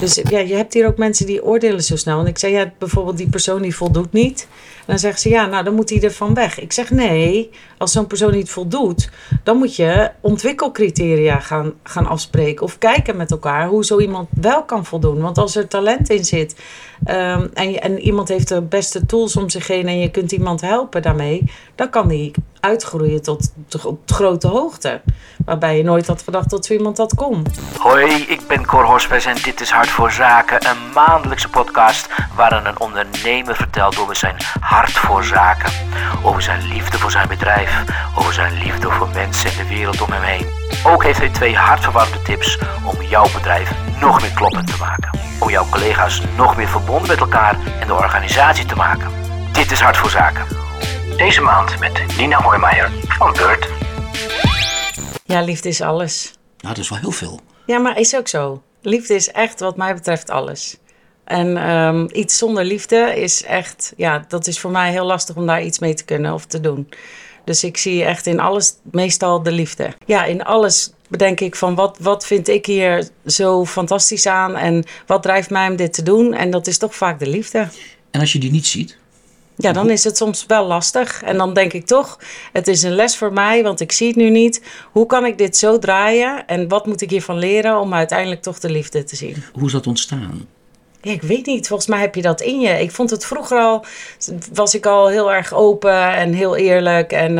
Dus ja, je hebt hier ook mensen die oordelen zo snel. En ik zei, ja, bijvoorbeeld die persoon die voldoet niet. Dan zeggen ze, ja, nou, dan moet hij er van weg. Ik zeg, nee, als zo'n persoon niet voldoet... dan moet je ontwikkelcriteria gaan, gaan afspreken. Of kijken met elkaar hoe zo iemand wel kan voldoen. Want als er talent in zit... ehm, en, en iemand heeft de beste tools om zich heen... en je kunt iemand helpen daarmee... dan kan die uitgroeien tot, tot grote hoogte. Waarbij je nooit had gedacht dat zo iemand dat kon. Hoi, ik ben Cor Hospes en dit is Hart voor Zaken, een maandelijkse podcast waarin een ondernemer vertelt over zijn hart voor zaken, over zijn liefde voor zijn bedrijf, over zijn liefde voor mensen en de wereld om hem heen. Ook heeft hij twee hartverwarmende tips om jouw bedrijf nog meer kloppend te maken, om jouw collega's nog meer verbonden met elkaar en de organisatie te maken. Dit is Hart voor Zaken. Deze maand met Nina Hoijmeijer van Beurt. Ja, liefde is alles. Nou, dat is wel heel veel. Ja, maar is ook zo. Liefde is echt, wat mij betreft, alles. En ehm, iets zonder liefde is echt, ja, dat is voor mij heel lastig om daar iets mee te kunnen of te doen. Dus ik zie echt in alles meestal de liefde. Ja, in alles bedenk ik van wat, wat vind ik hier zo fantastisch aan en wat drijft mij om dit te doen. En dat is toch vaak de liefde. En als je die niet ziet, Ja, dan is het soms wel lastig. En dan denk ik toch, het is een les voor mij, want ik zie het nu niet. Hoe kan ik dit zo draaien en wat moet ik hiervan leren om uiteindelijk toch de liefde te zien? hoe is dat ontstaan? Ja, ik weet niet. Volgens mij heb je dat in je. Ik vond het vroeger al, was ik al heel erg open en heel eerlijk. En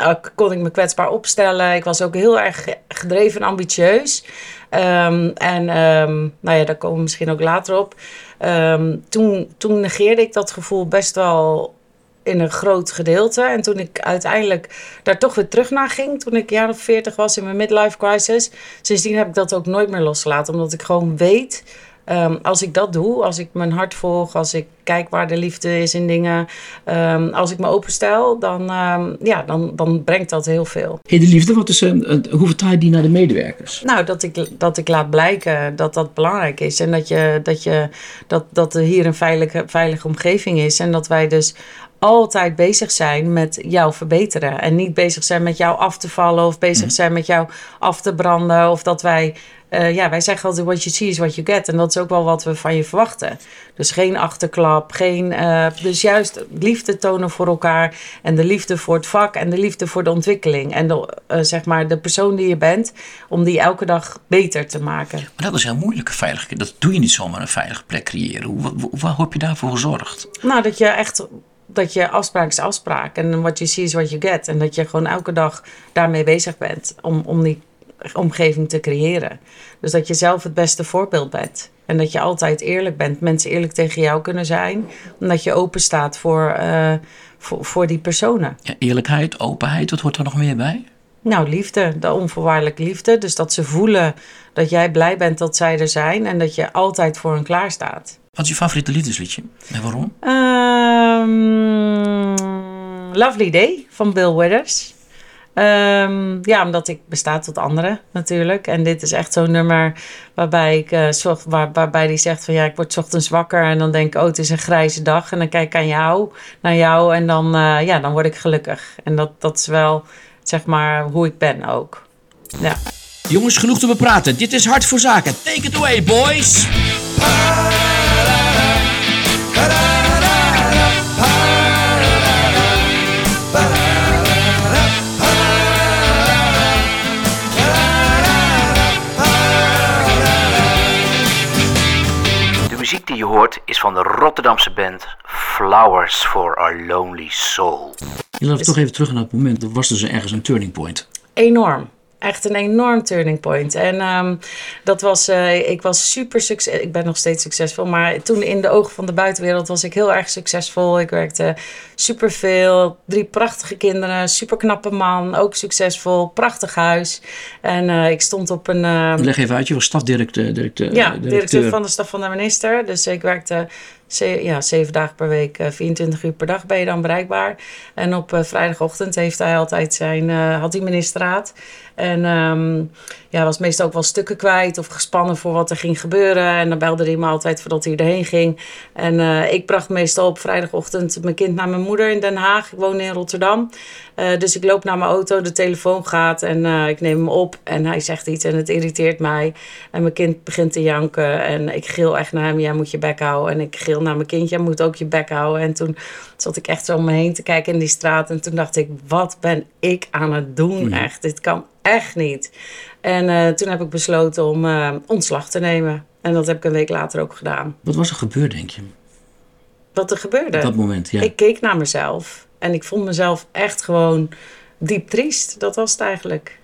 ook kon ik me kwetsbaar opstellen. Ik was ook heel erg ge- gedreven en ambitieus. Ehm, en ehm, nou ja, daar komen we misschien ook later op. Ehm, toen, toen negeerde ik dat gevoel best wel in een groot gedeelte. En toen ik uiteindelijk daar toch weer terug naar ging, toen ik jaar of veertig was in mijn midlife crisis, sindsdien heb ik dat ook nooit meer losgelaten. Omdat ik gewoon weet, ehm, als ik dat doe, als ik mijn hart volg, als ik kijk waar de liefde is in dingen, ehm, als ik me openstel, dan, ehm, ja, dan, dan brengt dat heel veel. Hey, de liefde, wat is, hoe vertaal je die naar de medewerkers? Nou, dat ik, dat ik laat blijken dat dat belangrijk is. En dat, je, dat, je, dat, dat er hier een veilige, veilige omgeving is. En dat wij dus altijd bezig zijn met jou verbeteren. En niet bezig zijn met jou af te vallen of bezig zijn met jou af te branden. Of dat wij, eh, ja, wij zeggen altijd: what you see is what you get. En dat is ook wel wat we van je verwachten. Dus geen achterklap, geen. eh, dus juist liefde tonen voor elkaar. En de liefde voor het vak en de liefde voor de ontwikkeling. En de, eh, zeg maar de persoon die je bent, om die elke dag beter te maken. Maar dat is heel moeilijk, een veilige Dat doe je niet zomaar een veilige plek creëren. Hoe, hoe, heb je daarvoor gezorgd? Nou, dat je echt. Dat je afspraak is afspraak. En what you see is what you get. En dat je gewoon elke dag daarmee bezig bent. Om, om die omgeving te creëren. Dus dat je zelf het beste voorbeeld bent. En dat je altijd eerlijk bent. Mensen eerlijk tegen jou kunnen zijn. Omdat je open staat voor, eh, voor, voor die personen. Ja, eerlijkheid, openheid, wat hoort er nog meer bij? Nou, liefde, de onvoorwaardelijke liefde. Dus dat ze voelen dat jij blij bent dat zij er zijn en dat je altijd voor hen klaar staat. Wat is je favoriete liefdesliedje? En waarom? Ehm, Lovely Day van Bill Withers. Ehm, ja, omdat ik besta tot anderen natuurlijk. En dit is echt zo'n nummer waarbij ik eh, zocht- waar, waarbij die zegt van ja, ik word 's ochtends wakker en dan denk ik, oh, het is een grijze dag. En dan kijk ik aan jou, naar jou en dan, eh, ja, dan word ik gelukkig. En dat, dat is wel, zeg maar, hoe ik ben ook. Ja. Jongens, genoeg te bepraten. Dit is Hart voor Zaken. Take it away, boys! Is van de Rotterdamse band Flowers for Our Lonely Soul. Laten we toch even terug naar het moment. Er was dus ergens een turning point. enorm. Echt een enorm turning point. En ehm, dat was, eh, ik was super succesvol. Ik ben nog steeds succesvol. Maar toen in de ogen van de buitenwereld was ik heel erg succesvol. Ik werkte superveel. Drie prachtige kinderen. Super knappe man. Ook succesvol. Prachtig huis. En eh, ik stond op een... ehm, Leg even uit, je was stafdirecteur. Directeur, ja, directeur. directeur van de staf van de minister. Dus ik werkte ja, zeven dagen per week, eh, 24 uur per dag ben je dan bereikbaar. En op eh, vrijdagochtend heeft hij altijd zijn, eh, had hij ministerraad. En ehm, ja, was meestal ook wel stukken kwijt of gespannen voor wat er ging gebeuren. En dan belde hij me altijd voordat hij erheen ging. En eh, ik bracht meestal op vrijdagochtend mijn kind naar mijn moeder in Den Haag. Ik woon in Rotterdam. Eh, dus ik loop naar mijn auto, de telefoon gaat en eh, ik neem hem op. En hij zegt iets en het irriteert mij. En mijn kind begint te janken. En ik gil echt naar hem, jij moet je bek houden. En ik gil naar mijn kind, jij moet ook je bek houden. En toen zat ik echt zo om me heen te kijken in die straat. En toen dacht ik, wat ben ik aan het doen echt? Dit kan echt niet. En eh, toen heb ik besloten om eh, ontslag te nemen. En dat heb ik een week later ook gedaan. Wat was er gebeurd, denk je? Wat er gebeurde. Op dat moment, ja. Ik keek naar mezelf. En ik vond mezelf echt gewoon diep triest. Dat was het eigenlijk.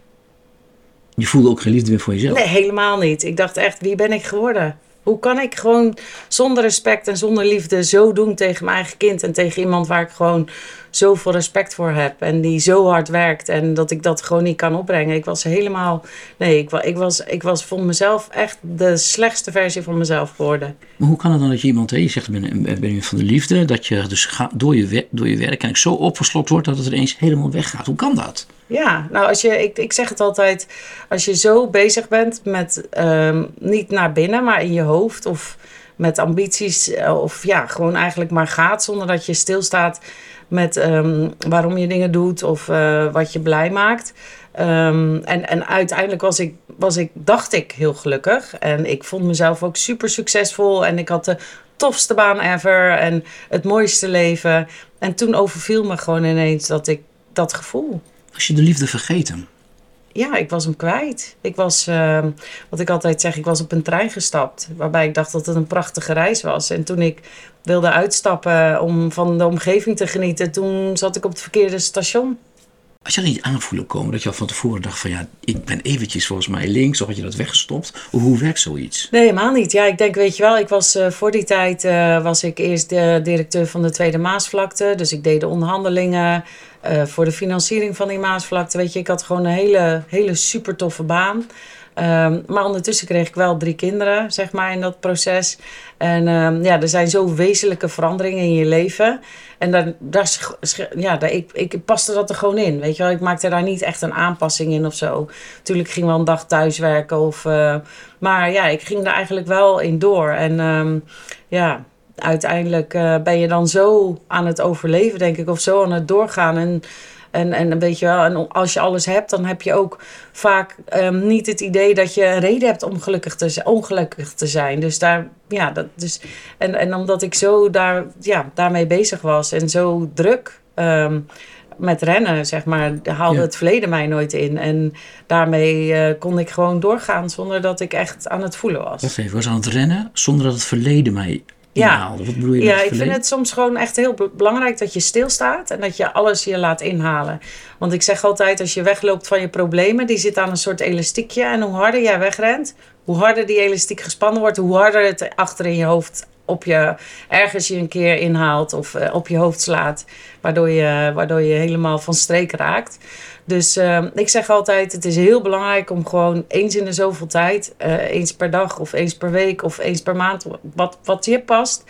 Je voelde ook geen liefde meer voor jezelf. Nee, helemaal niet. Ik dacht echt, wie ben ik geworden? Hoe kan ik gewoon zonder respect en zonder liefde zo doen tegen mijn eigen kind en tegen iemand waar ik gewoon zoveel respect voor heb en die zo hard werkt en dat ik dat gewoon niet kan opbrengen. Ik was helemaal, nee, ik, ik was, ik was vond mezelf echt de slechtste versie van mezelf geworden. Maar hoe kan het dan dat je iemand, hè, je zegt ik ben, ben je van de liefde, dat je dus ga, door, je door je werk eigenlijk zo opgeslokt wordt dat het ineens helemaal weggaat. Hoe kan dat? Ja, nou als je, ik, ik zeg het altijd, als je zo bezig bent met ehm, niet naar binnen, maar in je hoofd of met ambities eh, of ja, gewoon eigenlijk maar gaat zonder dat je stilstaat met ehm, waarom je dingen doet of eh, wat je blij maakt. Ehm, en, en uiteindelijk was ik, was ik, dacht ik, heel gelukkig. En ik vond mezelf ook super succesvol. En ik had de tofste baan ever en het mooiste leven. En toen overviel me gewoon ineens dat ik dat gevoel Als je de liefde vergeten. Ja, ik was hem kwijt. Ik was, ehm, wat ik altijd zeg, ik was op een trein gestapt. Waarbij ik dacht dat het een prachtige reis was. En toen ik wilde uitstappen om van de omgeving te genieten, toen zat ik op het verkeerde station. Als je dat niet aanvoelen komen, dat je al van tevoren dacht van ja, ik ben eventjes volgens mij links, of had je dat weggestopt? Hoe, werkt zoiets? Nee, helemaal niet. Ja, ik denk, weet je wel, ik was eh, voor die tijd eh, was ik eerst de directeur van de Tweede Maasvlakte. Dus ik deed de onderhandelingen eh, voor de financiering van die Maasvlakte. Weet je, ik had gewoon een hele, hele super toffe baan. Ehm, maar ondertussen kreeg ik wel drie kinderen, zeg maar, in dat proces. En ehm, ja, er zijn zo wezenlijke veranderingen in je leven. En daar, daar, ja, ik, ik paste dat er gewoon in. Weet je wel, ik maakte daar niet echt een aanpassing in of zo. Tuurlijk ging wel een dag thuiswerken. Of, eh, maar ja, ik ging daar eigenlijk wel in door. En ehm, ja, uiteindelijk eh, ben je dan zo aan het overleven, denk ik. Of zo aan het doorgaan. En, en, en weet je wel, en als je alles hebt, dan heb je ook vaak ehm, niet het idee dat je een reden hebt om gelukkig te, ongelukkig te zijn. Dus daar, ja, dat, dus, en, en omdat ik zo daar, ja, daarmee bezig was en zo druk ehm, met rennen, zeg maar, haalde Ja. het verleden mij nooit in. En daarmee eh, kon ik gewoon doorgaan zonder dat ik echt aan het voelen was. Wacht even, was aan het rennen zonder dat het verleden mij Ja. Wat bedoel je Ja, ik vind het soms gewoon echt heel be- belangrijk dat je stilstaat en dat je alles je laat inhalen. Want ik zeg altijd, als je wegloopt van je problemen, die zit aan een soort elastiekje. En hoe harder jij wegrent, hoe harder die elastiek gespannen wordt, hoe harder het achter in je hoofd op je ergens je een keer inhaalt of eh, op je hoofd slaat, waardoor je, waardoor je helemaal van streek raakt. Dus eh, ik zeg altijd, het is heel belangrijk om gewoon eens in de zoveel tijd, eh, eens per dag of eens per week of eens per maand, wat, wat je past,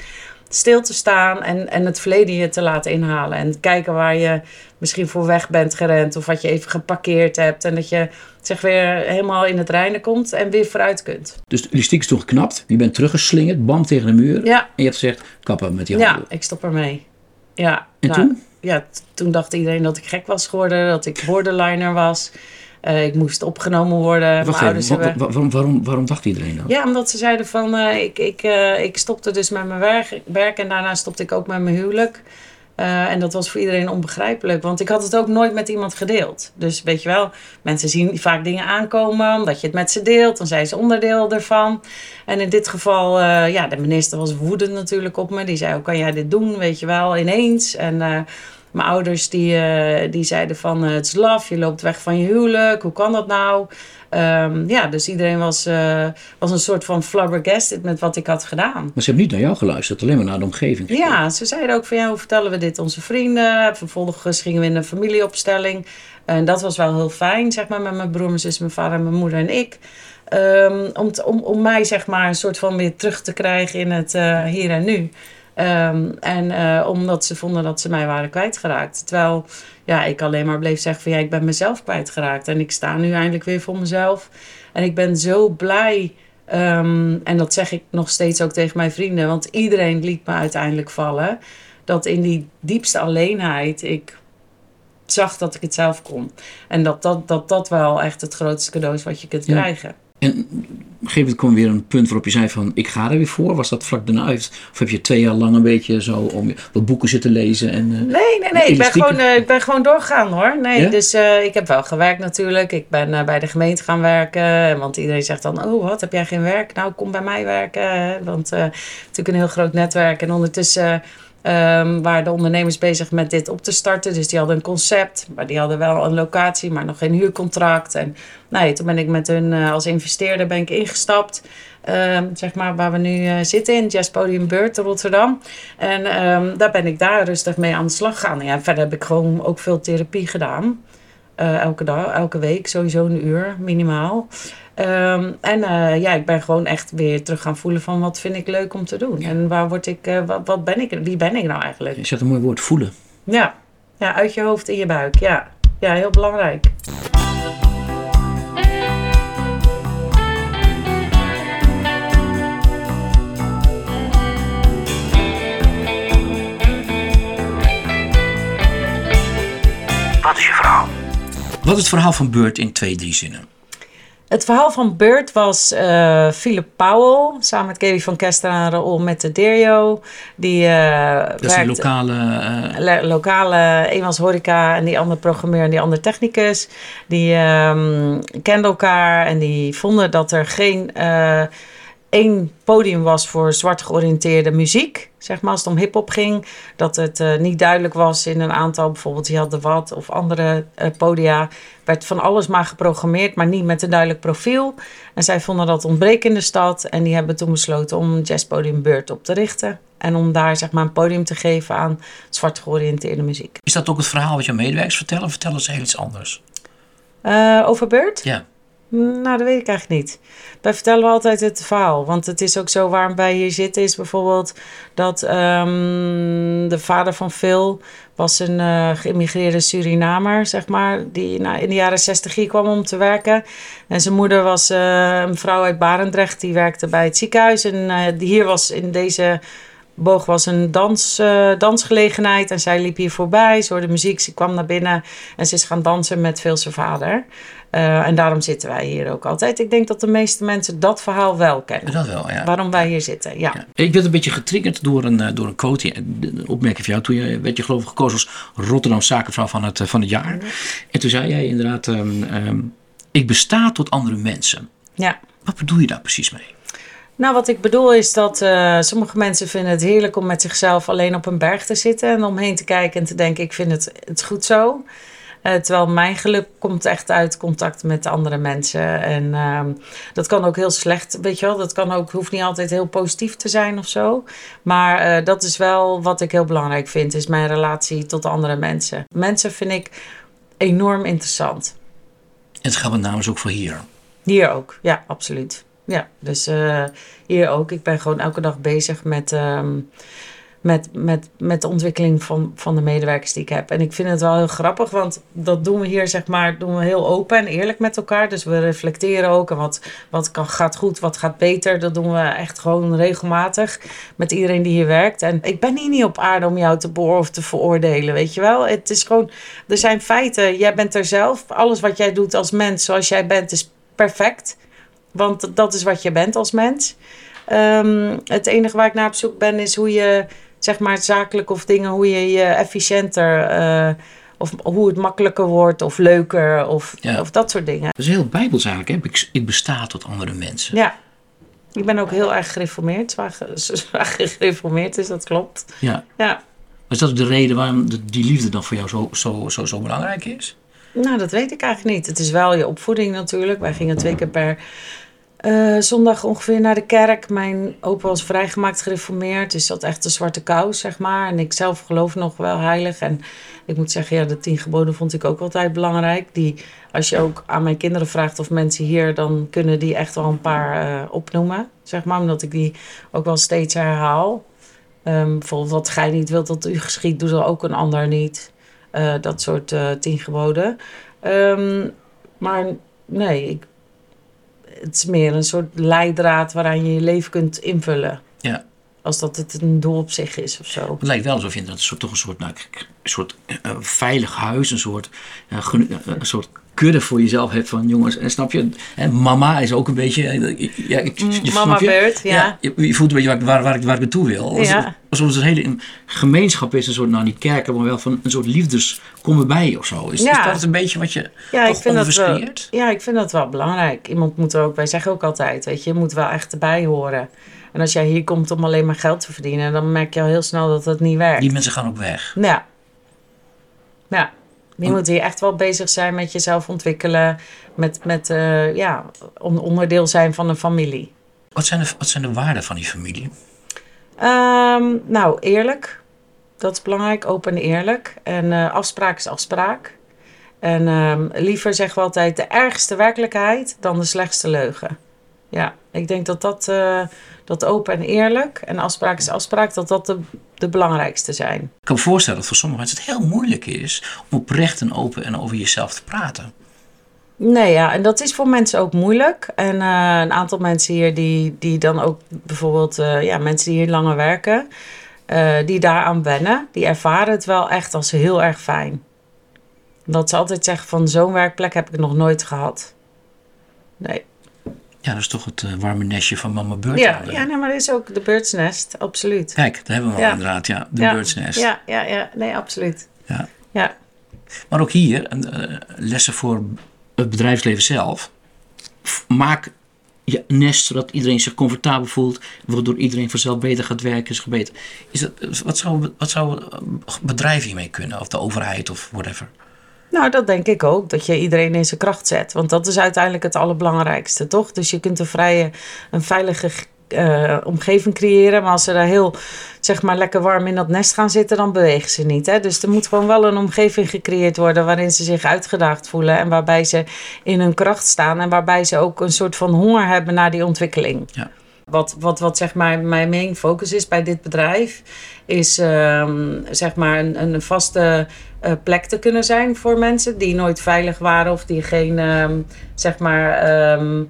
stil te staan en, en het verleden je te laten inhalen. En kijken waar je misschien voor weg bent gerend of wat je even geparkeerd hebt. En dat je zeg weer helemaal in het reinen komt en weer vooruit kunt. Dus de elastiek is toen geknapt, je bent teruggeslingerd, bam tegen de muur. Ja. En je hebt gezegd, kappen met die Ja, handen. ik stop ermee. Ja, En nou, toen? Ja, toen dacht iedereen dat ik gek was geworden, dat ik borderliner was. Eh, ik moest opgenomen worden. Mijn ouders wa- waarom, waarom, waarom dacht iedereen dat? Ja, omdat ze zeiden van, eh, ik, ik, eh, ik stopte dus met mijn werk, werk en daarna stopte ik ook met mijn huwelijk. En dat was voor iedereen onbegrijpelijk, want ik had het ook nooit met iemand gedeeld. Dus weet je wel, mensen zien vaak dingen aankomen omdat je het met ze deelt, dan zijn ze onderdeel ervan. En in dit geval, ja, de minister was woedend natuurlijk op me. Die zei, hoe kan jij dit doen, weet je wel, ineens. En mijn ouders die, eh, die zeiden van, eh, het is laf, je loopt weg van je huwelijk, hoe kan dat nou? Ehm, ja, dus iedereen was, eh, was een soort van flabbergasted met wat ik had gedaan. Maar ze hebben niet naar jou geluisterd, alleen maar naar de omgeving. Ja, ze zeiden ook van ja, hoe vertellen we dit onze vrienden? Vervolgens gingen we in een familieopstelling. En dat was wel heel fijn, zeg maar, met mijn broer, mijn zus, mijn vader, mijn moeder en ik. Ehm, om, te- om, om mij, zeg maar, een soort van weer terug te krijgen in het hier en nu. Ehm, en eh, omdat ze vonden dat ze mij waren kwijtgeraakt. Terwijl ja, ik alleen maar bleef zeggen van ja, ik ben mezelf kwijtgeraakt. En ik sta nu eindelijk weer voor mezelf. En ik ben zo blij. ehm, en dat zeg ik nog steeds ook tegen mijn vrienden. Want iedereen liet me uiteindelijk vallen. Dat in die diepste alleenheid ik zag dat ik het zelf kon. En dat dat, dat, dat wel echt het grootste cadeau is wat je kunt Ja. krijgen. En op een gegeven moment kwam weer een punt waarop je zei van ik ga er weer voor. Was dat vlak daarna? Of of heb je twee jaar lang een beetje zo om wat boeken zitten lezen? En, eh, Nee, nee, nee. Ik ben gewoon, eh, ik ben gewoon doorgegaan hoor. Nee, Ja? dus eh, ik heb wel gewerkt natuurlijk. Ik ben bij de gemeente gaan werken. Want iedereen zegt dan, oh wat, heb jij geen werk? Nou, kom bij mij werken. Want natuurlijk een heel groot netwerk. En ondertussen ehm, waren de ondernemers bezig met dit op te starten. Dus die hadden een concept. Maar die hadden wel een locatie, maar nog geen huurcontract. En nou ja, toen ben ik met hun eh, als investeerder ben ik ingestapt. Ehm, zeg maar waar we nu eh, zitten in Jazz Podium Beurt Rotterdam. En ehm, daar ben ik daar rustig mee aan de slag gegaan. Ja, verder heb ik gewoon ook veel therapie gedaan. Eh, elke dag, elke week, sowieso een uur minimaal. Ehm, en eh, ja, ik ben gewoon echt weer terug gaan voelen van wat vind ik leuk om te doen. En waar word ik, eh, wat, wat ben ik, wie ben ik nou eigenlijk? je zet een mooi woord voelen. Ja. ja, uit je hoofd in je buik. Ja, ja heel belangrijk. Wat is je verhaal? Wat is het verhaal van Beurt in twee, drie zinnen? Het verhaal van Bert was eh, Philip Powell, samen met Kevin van Kester en Raoul met de Derio. Die eh Dat is een lokale... le- lokale, een was horeca en die andere programmeur en die andere technicus. Die ehm, kenden elkaar en die vonden dat er geen één podium was voor zwart georiënteerde muziek. Zeg maar als het om hip-hop ging. Dat het eh, niet duidelijk was in een aantal, bijvoorbeeld je had de Wat of andere eh, podia. Werd van alles maar geprogrammeerd, maar niet met een duidelijk profiel. En zij vonden dat ontbreken in de stad. En die hebben toen besloten om een jazzpodium Beurt op te richten. En om daar zeg maar een podium te geven aan zwart georiënteerde muziek. is dat ook het verhaal wat jouw medewerkers vertellen? Of vertellen ze heel iets anders? Eh, over Beurt? Ja. Nou, dat weet ik eigenlijk niet. Wij vertellen altijd het verhaal. Want het is ook zo waarom wij hier zitten, is bijvoorbeeld dat ehm, de vader van Phil was een eh, geïmmigreerde Surinamer, zeg maar, die nou, in de jaren zestig hier kwam om te werken. En zijn moeder was eh, een vrouw uit Barendrecht, die werkte bij het ziekenhuis. En eh, die hier was in deze boog was een dans, eh, dansgelegenheid en zij liep hier voorbij. Ze hoorde muziek, ze kwam naar binnen en ze is gaan dansen met Phil zijn vader. Eh, en daarom zitten wij hier ook altijd. Ik denk dat de meeste mensen dat verhaal wel kennen. Dat wel, ja. Waarom wij hier zitten, ja. Ja. Ik werd een beetje getriggerd door een, eh, door een quote, een opmerking van jou. Toen je, werd je geloof ik gekozen als Rotterdam zakenvrouw van het, van het jaar. En toen zei jij inderdaad, ehm, ehm, ik besta tot andere mensen. ja. Wat bedoel je daar precies mee? Nou, wat ik bedoel is dat eh, sommige mensen vinden het heerlijk om met zichzelf alleen op een berg te zitten en omheen te kijken en te denken: ik vind het, het goed zo. Eh, terwijl mijn geluk komt echt uit contact met andere mensen. En ehm, dat kan ook heel slecht, weet je wel. Dat kan ook, hoeft niet altijd heel positief te zijn of zo. Maar eh, dat is wel wat ik heel belangrijk vind, is mijn relatie tot andere mensen. Mensen vind ik enorm interessant. En het geldt met name ook voor hier. Hier ook, ja, absoluut. Ja, dus eh, hier ook. Ik ben gewoon elke dag bezig met, ehm, met, met, met de ontwikkeling van, van de medewerkers die ik heb. En ik vind het wel heel grappig, want dat doen we hier, zeg maar, doen we heel open en eerlijk met elkaar. Dus we reflecteren ook en wat, wat kan, gaat goed, wat gaat beter. Dat doen we echt gewoon regelmatig met iedereen die hier werkt. En ik ben hier niet op aarde om jou te of te veroordelen, weet je wel. Het is gewoon, er zijn feiten. Jij bent er zelf. Alles wat jij doet als mens, zoals jij bent, is perfect. Want dat is wat je bent als mens. Ehm, het enige waar ik naar op zoek ben is hoe je, zeg maar, zakelijk of dingen, hoe je je efficiënter, eh, of hoe het makkelijker wordt of leuker of, Ja. of dat soort dingen. Dat is heel bijbels eigenlijk. Hè? Ik, ik besta tot andere mensen. Ja. Ik ben ook heel erg gereformeerd, zwaar, ge- zwaar gereformeerd, dus dat klopt. Ja. Ja. Is dat de reden waarom die liefde dan voor jou zo, zo, zo, zo belangrijk is? Nou, dat weet ik eigenlijk niet. Het is wel je opvoeding natuurlijk. Wij gingen twee keer per eh, zondag ongeveer naar de kerk. Mijn opa was vrijgemaakt gereformeerd. Dus dat echt een zwarte kous, zeg maar. En ik zelf geloof nog wel heilig. En ik moet zeggen, ja, de tien geboden vond ik ook altijd belangrijk. Die, als je ook aan mijn kinderen vraagt of mensen hier... dan kunnen die echt wel een paar eh, opnoemen, zeg maar. Omdat ik die ook wel steeds herhaal. Ehm, bijvoorbeeld wat gij niet wilt dat u geschiet, doe zal ook een ander niet. Eh, dat soort tien geboden. Ehm, maar nee, ik, het is meer een soort leidraad waaraan je je leven kunt invullen. Ja. Als dat het een doel op zich is of zo. Het lijkt wel alsof je soort, toch een soort, nou, een soort eh, veilig huis, een soort, eh, eh, een soort kudde voor jezelf hebt van jongens. En snap je, hè, mama is ook een beetje. eh, Ja, ik, je, Mama je? beurt, ja. je, je voelt een beetje waar, waar, waar, ik, naartoe wil. Ja. alsof het een hele gemeenschap is, een soort, nou niet kerken, maar wel van een soort liefdes komen bij of zo. Is, Ja. is dat een beetje wat je Ja, ik vind dat wel, ja, ik vind dat wel belangrijk. Iemand moet er ook, wij zeggen ook altijd, weet je, je moet wel echt erbij horen. En als jij hier komt om alleen maar geld te verdienen, dan merk je al heel snel dat het niet werkt. Die mensen gaan ook weg. Ja. Ja. Je moet hier echt wel bezig zijn met jezelf ontwikkelen. Met, met eh, ja, on- onderdeel zijn van een familie. Wat zijn de, wat zijn de waarden van die familie? Ehm, nou, eerlijk. Dat is belangrijk. Open en eerlijk. En eh, afspraak is afspraak. En ehm, liever zeggen we altijd de ergste werkelijkheid dan de slechtste leugen. Ja, ik denk dat dat, eh, dat open en eerlijk en afspraak is afspraak, dat dat de, de belangrijkste zijn. Ik kan me voorstellen dat voor sommige mensen het heel moeilijk is om oprecht en open en over jezelf te praten. Nee, ja, en dat is voor mensen ook moeilijk. En eh, een aantal mensen hier die, die dan ook bijvoorbeeld, eh, ja, mensen die hier langer werken, eh, die daaraan wennen, die ervaren het wel echt als heel erg fijn. Dat ze altijd zeggen van zo'n werkplek heb ik nog nooit gehad. Nee. Ja, dat is toch het eh, warme nestje van mama Beurt. Ja, ja nee, maar dat is ook de birdsnest, absoluut. Kijk, daar hebben we hem al Ja. inderdaad, ja. De ja. birdsnest. Ja, ja, ja, nee, absoluut. Ja. Ja. Maar ook hier, eh, lessen voor het bedrijfsleven zelf. Maak je nest zodat iedereen zich comfortabel voelt, waardoor iedereen vanzelf beter gaat werken. Is beter. Is dat, wat, zou, wat zou een bedrijf hiermee kunnen? Of de overheid of whatever? Nou, dat denk ik ook. Dat je iedereen in zijn kracht zet. Want dat is uiteindelijk het allerbelangrijkste, toch? Dus je kunt een vrije, een veilige eh, omgeving creëren. Maar als ze daar heel, zeg maar, lekker warm in dat nest gaan zitten, dan bewegen ze niet. Hè? Dus er moet gewoon wel een omgeving gecreëerd worden waarin ze zich uitgedaagd voelen. En waarbij ze in hun kracht staan. En waarbij ze ook een soort van honger hebben naar die ontwikkeling. Ja. Wat, wat, wat zeg maar mijn main focus is bij dit bedrijf, is ehm, zeg maar een, een vaste eh, plek te kunnen zijn voor mensen die nooit veilig waren of die geen ehm, zeg maar ehm,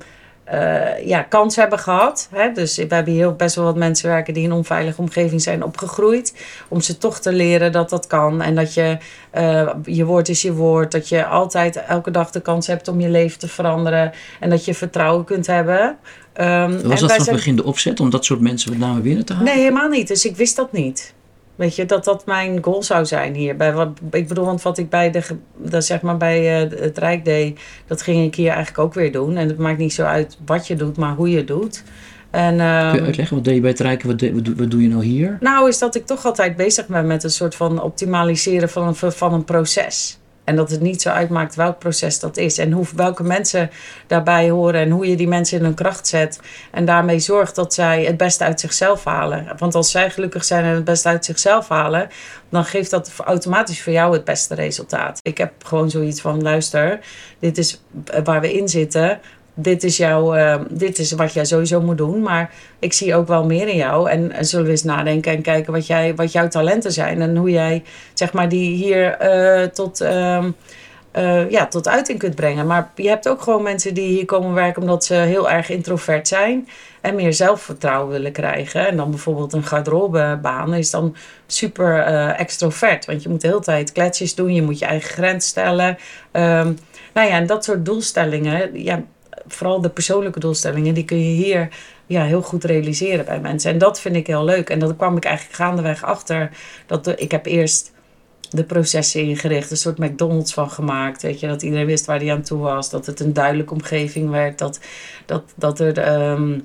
eh, ja, kans hebben gehad. Hè? Dus we hebben hier ook best wel wat mensen werken die in een onveilige omgeving zijn opgegroeid. Om ze toch te leren dat dat kan. En dat je eh, je woord is je woord. Dat je altijd elke dag de kans hebt om je leven te veranderen. En dat je vertrouwen kunt hebben. Ehm, en Was dat wij van het zijn- begin de opzet om dat soort mensen met name binnen te halen? Nee, helemaal niet. Dus ik wist dat niet. Weet je, dat dat mijn goal zou zijn hier. Bij wat, ik bedoel, want wat ik bij, de, dat zeg maar bij eh, het Rijk deed, dat ging ik hier eigenlijk ook weer doen. En het maakt niet zo uit wat je doet, maar hoe je het doet. En, ehm, Kun je uitleggen, wat deed je bij het Rijken, wat, wat, doe- wat doe je nou hier? nou, is dat ik toch altijd bezig ben met een soort van optimaliseren van een, van een proces. En dat het niet zo uitmaakt welk proces dat is. En hoe, welke mensen daarbij horen. En hoe je die mensen in hun kracht zet. En daarmee zorgt dat zij het beste uit zichzelf halen. Want als zij gelukkig zijn en het beste uit zichzelf halen. dan geeft dat automatisch voor jou het beste resultaat. Ik heb gewoon zoiets van: luister, dit is waar we in zitten. Dit is, jouw, eh, dit is wat jij sowieso moet doen. Maar ik zie ook wel meer in jou. En zullen we eens nadenken en kijken wat, jij, wat jouw talenten zijn. En hoe jij zeg maar, die hier eh, tot, ehm, eh, ja, tot uiting kunt brengen. Maar je hebt ook gewoon mensen die hier komen werken omdat ze heel erg introvert zijn. En meer zelfvertrouwen willen krijgen. En dan bijvoorbeeld een garderobebaan is dan super eh, extrovert. Want je moet de hele tijd kletsjes doen. Je moet je eigen grens stellen. Ehm, nou ja, en dat soort doelstellingen. Ja, vooral de persoonlijke doelstellingen, die kun je hier ja, heel goed realiseren bij mensen. En dat vind ik heel leuk. En dat kwam ik eigenlijk gaandeweg achter. Dat ik heb eerst de processen ingericht, een soort McDonald's van gemaakt. Weet je, dat iedereen wist waar hij aan toe was. Dat het een duidelijke omgeving werd. Dat, dat, dat er ehm,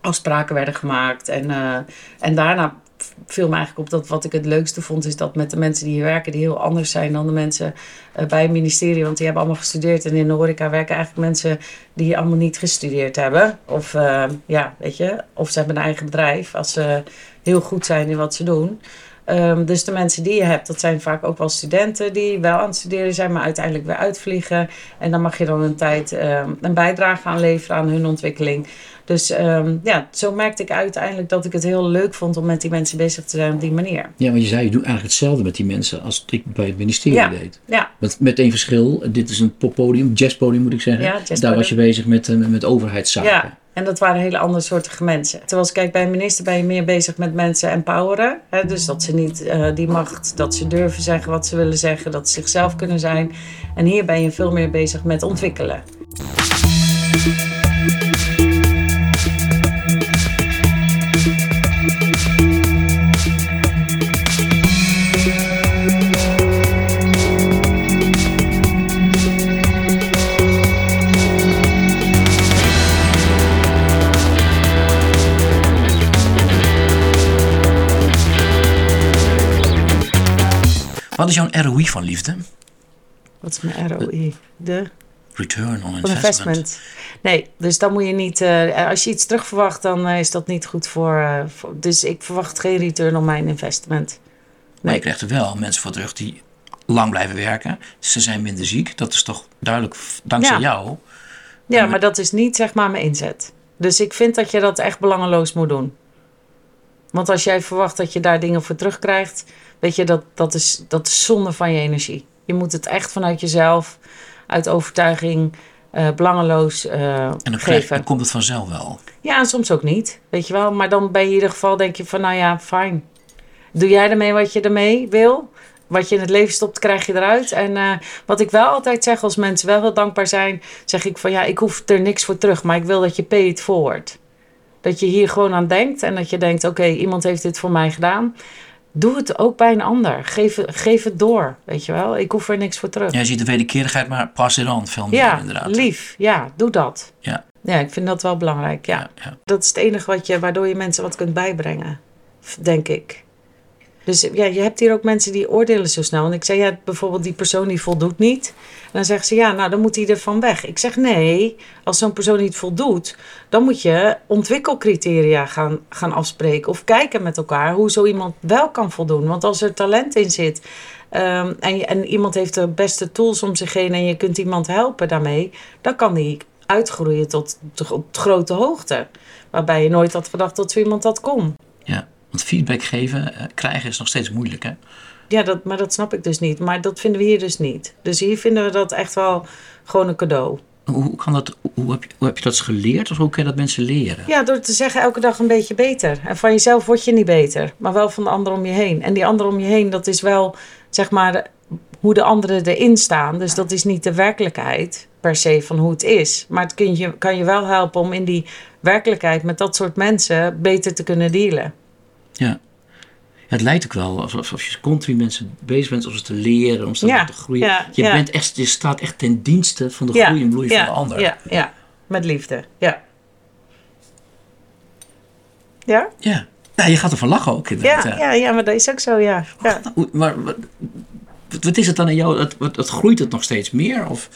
afspraken werden gemaakt. En, eh, en daarna viel me eigenlijk op dat wat ik het leukste vond, is dat met de mensen die hier werken, die heel anders zijn dan de mensen eh, bij het ministerie. Want die hebben allemaal gestudeerd. En in de horeca werken eigenlijk mensen die allemaal niet gestudeerd hebben. Of eh, ja, weet je, of ze hebben een eigen bedrijf als ze heel goed zijn in wat ze doen. Ehm, dus de mensen die je hebt, dat zijn vaak ook wel studenten die wel aan het studeren zijn, maar uiteindelijk weer uitvliegen. En dan mag je dan een tijd ehm, een bijdrage aan leveren aan hun ontwikkeling. Dus ehm, ja, zo merkte ik uiteindelijk dat ik het heel leuk vond om met die mensen bezig te zijn op die manier. Ja, want je zei, je doet eigenlijk hetzelfde met die mensen als ik bij het ministerie Ja. deed. Ja, Met, met één verschil, dit is een poppodium, jazzpodium moet ik zeggen. Ja, jazzpodium. Daar was je bezig met, eh, met overheidszaken. ja. En dat waren hele andere soorten mensen. Terwijl als kijk bij een minister ben je meer bezig met mensen empoweren. Hè? Dus dat ze niet eh, die macht, dat ze durven zeggen wat ze willen zeggen, dat ze zichzelf kunnen zijn. En hier ben je veel meer bezig met ontwikkelen. Wat is jouw ROI van liefde? Wat is mijn ROI? De Return on investment. investment. Nee, dus dan moet je niet. eh, als je iets terug verwacht, dan eh, is dat niet goed voor, eh, voor- Dus ik verwacht geen return on mijn investment. Maar je krijgt er wel mensen voor terug die lang blijven werken. Ze zijn minder ziek. Dat is toch duidelijk dankzij Ja. jou. Ja, maar dat is niet zeg maar mijn inzet. Dus ik vind dat je dat echt belangeloos moet doen. Want als jij verwacht dat je daar dingen voor terugkrijgt, weet je, dat, dat, is, dat is zonde van je energie. Je moet het echt vanuit jezelf, uit overtuiging, eh, belangeloos eh, En dan, geven. dan komt het vanzelf wel. Ja, en soms ook niet, weet je wel. Maar dan ben je in ieder geval, denk je van, nou ja, fijn. Doe jij ermee wat je ermee wil? Wat je in het leven stopt, krijg je eruit. En eh, wat ik wel altijd zeg, als mensen wel heel dankbaar zijn, zeg ik van, ja, ik hoef er niks voor terug, maar ik wil dat je pay it forward. Dat je hier gewoon aan denkt en dat je denkt, oké, iemand heeft dit voor mij gedaan. Doe het ook bij een ander. Geef, het- geef het door, weet je wel. Ik hoef er niks voor terug. Ja, je ziet de wederkerigheid, maar pas it on veel meer Ja, inderdaad. lief. Ja, doe dat. Ja, Ja, ik vind dat wel belangrijk, ja. ja, ja. Dat is het enige wat je, waardoor je mensen wat kunt bijbrengen, denk ik. Dus ja, je hebt hier ook mensen die oordelen zo snel. En ik zei, ja, bijvoorbeeld die persoon die voldoet niet. Dan zeggen ze, ja, nou, dan moet hij er van weg. Ik zeg, nee, als zo'n persoon niet voldoet, dan moet je ontwikkelcriteria gaan, gaan afspreken. Of kijken met elkaar hoe zo iemand wel kan voldoen. Want als er talent in zit ehm, en, en iemand heeft de beste tools om zich heen en je kunt iemand helpen daarmee, dan kan die uitgroeien tot, tot grote hoogte. Waarbij je nooit had gedacht dat zo iemand dat kon. Want feedback geven, eh, krijgen is nog steeds moeilijk hè. Ja, dat, maar dat snap ik dus niet. Maar dat vinden we hier dus niet. Dus hier vinden we dat echt wel gewoon een cadeau. Hoe, kan dat, hoe heb, je, hoe heb je dat eens geleerd? Of hoe kun je dat mensen leren? Ja, door te zeggen elke dag een beetje beter. En van jezelf word je niet beter, maar wel van de ander om je heen. En die ander om je heen, dat is wel, zeg maar, hoe de anderen erin staan. Dus dat is niet de werkelijkheid per se van hoe het is. Maar het kun je, kan je wel helpen om in die werkelijkheid met dat soort mensen beter te kunnen dealen. Ja. Het lijkt ook wel alsof, alsof je continu mensen bezig bent om ze te leren, om ze Ja, te groeien. ja, je, ja. Bent echt, je staat echt ten dienste van de groei en bloei van de ander. Ja, ja, met liefde. Ja. Ja? Ja. Ja, je gaat ervan lachen ook inderdaad. Ja, ja, ja, maar dat is ook zo, ja. Hoe- Maar wat, wat is het dan in jou? Het, wat, groeit het nog steeds meer? Of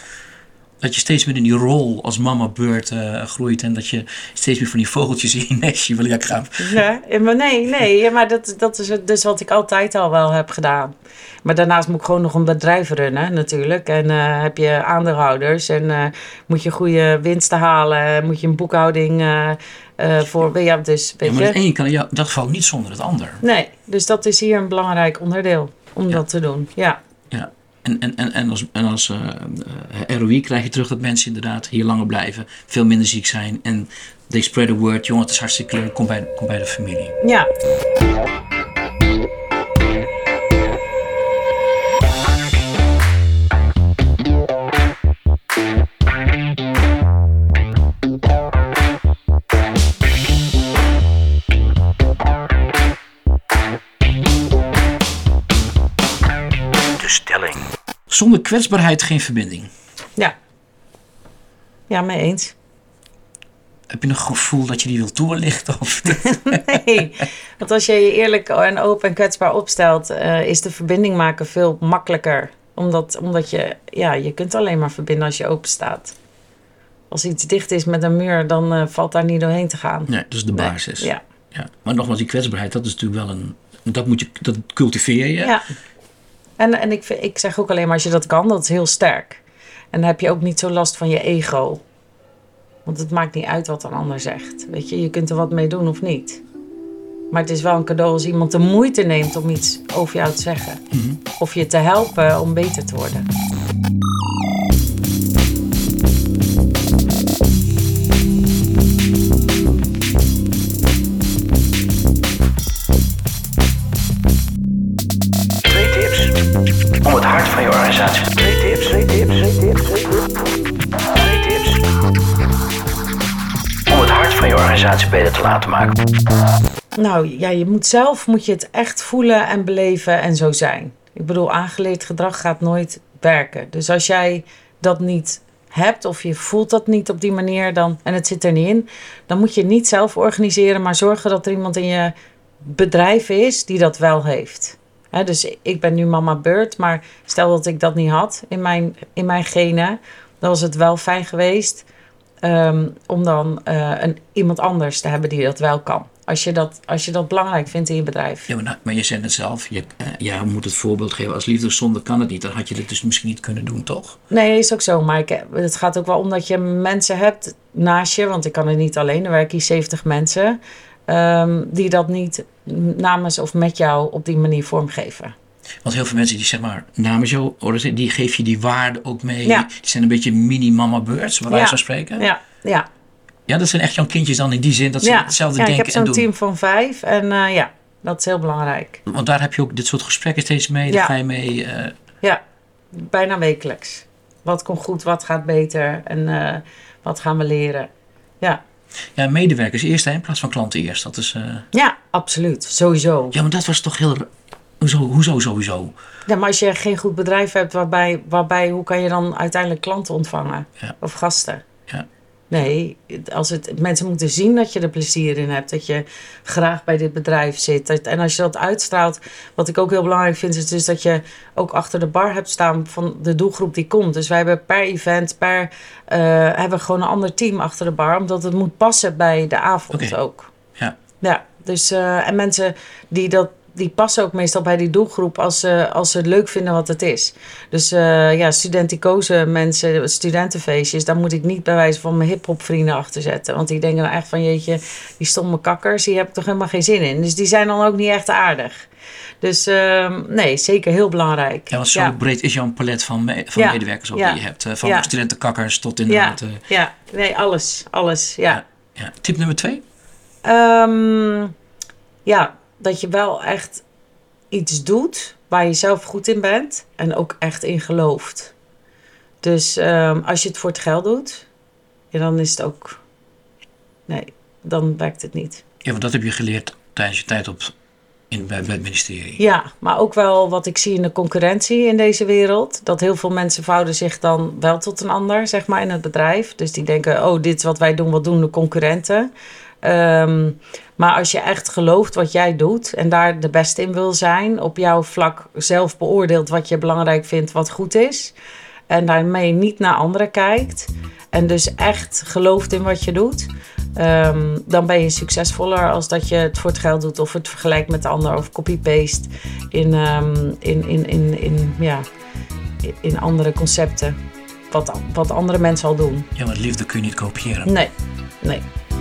dat je steeds meer in die rol als mama beurt eh, groeit en dat je steeds meer van die vogeltjes in je nestje wil ik gaan. Ja, ja, maar nee, nee, ja, maar dat, dat is het- dus wat ik altijd al wel heb gedaan. Maar daarnaast moet ik gewoon nog een bedrijf runnen natuurlijk. En eh, heb je aandeelhouders en eh, moet je goede winsten halen. Moet je een boekhouding voor... Ja, dus Ja, maar je... het een kan jou- dat geval niet zonder het ander. Nee, dus dat is hier een belangrijk onderdeel om dat te doen. Ja, Ja. En, en, en, en als, en als eh, eh, ROI krijg je terug dat mensen inderdaad hier langer blijven, veel minder ziek zijn. En they spread the word, jongen, het is hartstikke leuk, kom bij, kom bij de familie. ja. Stelling. Zonder kwetsbaarheid geen verbinding. Ja. Ja, mee eens. Heb je een gevoel dat je die wil toelichten? Of Nee, want als je je eerlijk en open en kwetsbaar opstelt, eh, is de verbinding maken veel makkelijker. Omdat, omdat je, ja, je kunt alleen maar verbinden als je open staat. Als iets dicht is met een muur, dan eh, valt daar niet doorheen te gaan. Nee, dat is de Nee, basis. Ja. Ja. Maar nogmaals, die kwetsbaarheid, dat is natuurlijk wel een. Dat, moet je, dat cultiveer je. ja. En, en ik, ik zeg ook alleen maar als je dat kan, dat is heel sterk. En dan heb je ook niet zo last van je ego. Want het maakt niet uit wat een ander zegt. Weet je, je kunt er wat mee doen of niet. Maar het is wel een cadeau als iemand de moeite neemt om iets over jou te zeggen. Of je te helpen om beter te worden. Beter te laten maken. Nou ja, je moet zelf moet je het echt voelen en beleven en zo zijn. Ik bedoel, aangeleerd gedrag gaat nooit werken. Dus als jij dat niet hebt of je voelt dat niet op die manier dan, en het zit er niet in, dan moet je niet zelf organiseren, maar zorgen dat er iemand in je bedrijf is die dat wel heeft. Dus ik ben nu mama Bird, maar stel dat ik dat niet had in mijn, in mijn genen, dan was het wel fijn geweest ehm, om dan eh, een, iemand anders te hebben die dat wel kan. Als je dat, als je dat belangrijk vindt in je bedrijf. Ja, maar, nou, maar je zei het zelf, je, eh, jij moet het voorbeeld geven. Als liefdeszonde kan het niet, dan had je dit dus misschien niet kunnen doen, toch? Nee, is ook zo. Maar ik, het gaat ook wel om dat je mensen hebt naast je. Want ik kan het niet alleen. Er werken hier 70 mensen. ehm, die dat niet namens of met jou op die manier vormgeven. Want heel veel mensen die zeg maar namens jou, die geef je die waarde ook mee. Ja. Die zijn een beetje mini-mama birds, waar wij Ja. zo spreken. Ja. Ja, ja. dat zijn echt jouw kindjes dan in die zin dat ze ja. hetzelfde ja ik denken heb en zo'n doen. team van vijf. En eh, ja, dat is heel belangrijk. Want daar heb je ook dit soort gesprekken steeds mee. Daar ga je mee. eh, Ja, bijna wekelijks. Wat komt goed, wat gaat beter en eh, wat gaan we leren. Ja, ja, medewerkers eerst hè, in plaats van klanten eerst. Dat is, ja absoluut. Sowieso. ja, maar dat was toch heel. Hoezo, hoezo sowieso? Ja, maar als je geen goed bedrijf hebt, waarbij, waarbij hoe kan je dan uiteindelijk klanten ontvangen? Ja. Of gasten? Ja. Nee, als het, mensen moeten zien dat je er plezier in hebt. Dat je graag bij dit bedrijf zit. Dat- En als je dat uitstraalt, wat ik ook heel belangrijk vind, is dus dat je ook achter de bar hebt staan van de doelgroep die komt. Dus wij hebben per event, per eh, hebben we gewoon een ander team achter de bar. Omdat het moet passen bij de avond ook. Ja. Ja, dus eh, en mensen die dat. Die passen ook meestal bij die doelgroep als ze, als ze het leuk vinden wat het is. Dus eh ja, studenticoze mensen, studentenfeestjes, daar moet ik niet bij wijze van mijn hip-hop vrienden achter zetten. Want die denken dan echt van jeetje, die stomme kakkers, die heb ik toch helemaal geen zin in. Dus die zijn dan ook niet echt aardig. Dus ehm, nee, zeker heel belangrijk. Ja, want zo ja. breed is jouw palet van, me- van Ja. medewerkers ook Ja. die je hebt. eh, van Ja. studentenkakkers tot ja, inderdaad. eh, ja, nee, alles, alles, ja. ja. Tip nummer twee. Ehm, ja, dat je wel echt iets doet waar je zelf goed in bent en ook echt in gelooft. Dus ehm, als je het voor het geld doet, ja, dan is het ook. Nee, dan werkt het niet. Ja, want dat heb je geleerd tijdens je tijd op, in, bij, bij het ministerie. Ja, maar ook wel wat ik zie in de concurrentie in deze wereld. Dat heel veel mensen vouwen zich dan wel tot een ander, zeg maar, in het bedrijf. Dus die denken, oh, dit is wat wij doen, wat doen de concurrenten? Ehm, maar als je echt gelooft wat jij doet en daar de beste in wil zijn, op jouw vlak zelf beoordeelt wat je belangrijk vindt, wat goed is. En daarmee niet naar anderen kijkt. En dus echt gelooft in wat je doet. ehm, dan ben je succesvoller als dat je het voor het geld doet of het vergelijkt met de ander of copy-paste in, ehm, in, in, in, in, ja, in- in andere concepten. Wat, wat andere mensen al doen. Ja, want liefde kun je niet kopiëren. Nee, nee.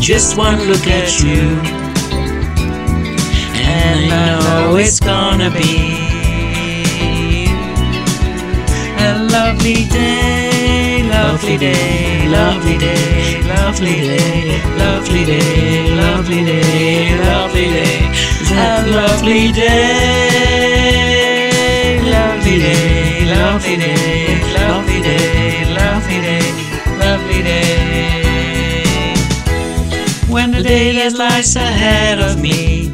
Just one look at you, and I know it's gonna be a lovely day, lovely day, lovely day, lovely day, lovely day, lovely day, lovely day, a lovely day, lovely day, lovely day, lovely day, lovely day, lovely day. The day that lies ahead of me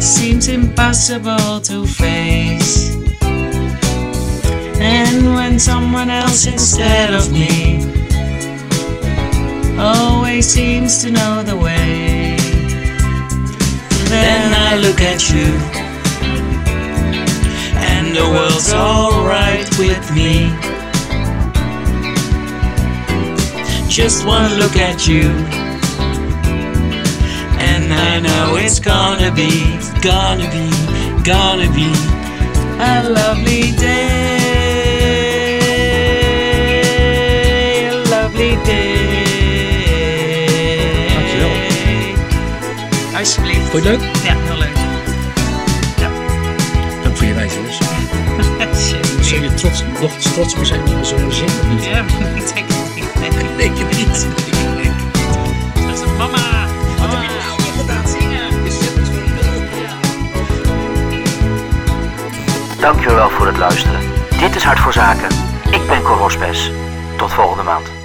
seems impossible to face. And when someone else instead of me always seems to know the way. Then I look at you, and the world's alright with me. Just one look at you, I know it's gonna be, gonna be, gonna be a lovely day. A lovely day. Dankjewel. Alsjeblieft. Vond je het leuk? Ja, heel leuk. Dank voor je wijsjes. Zou je trots, nog trots op zijn op zo'n zin? Ja, ik denk het niet. Nee, Denk je niet? Dankjewel voor het luisteren. Dit is Hart voor Zaken. Ik ben Cor Hospes. Tot volgende maand.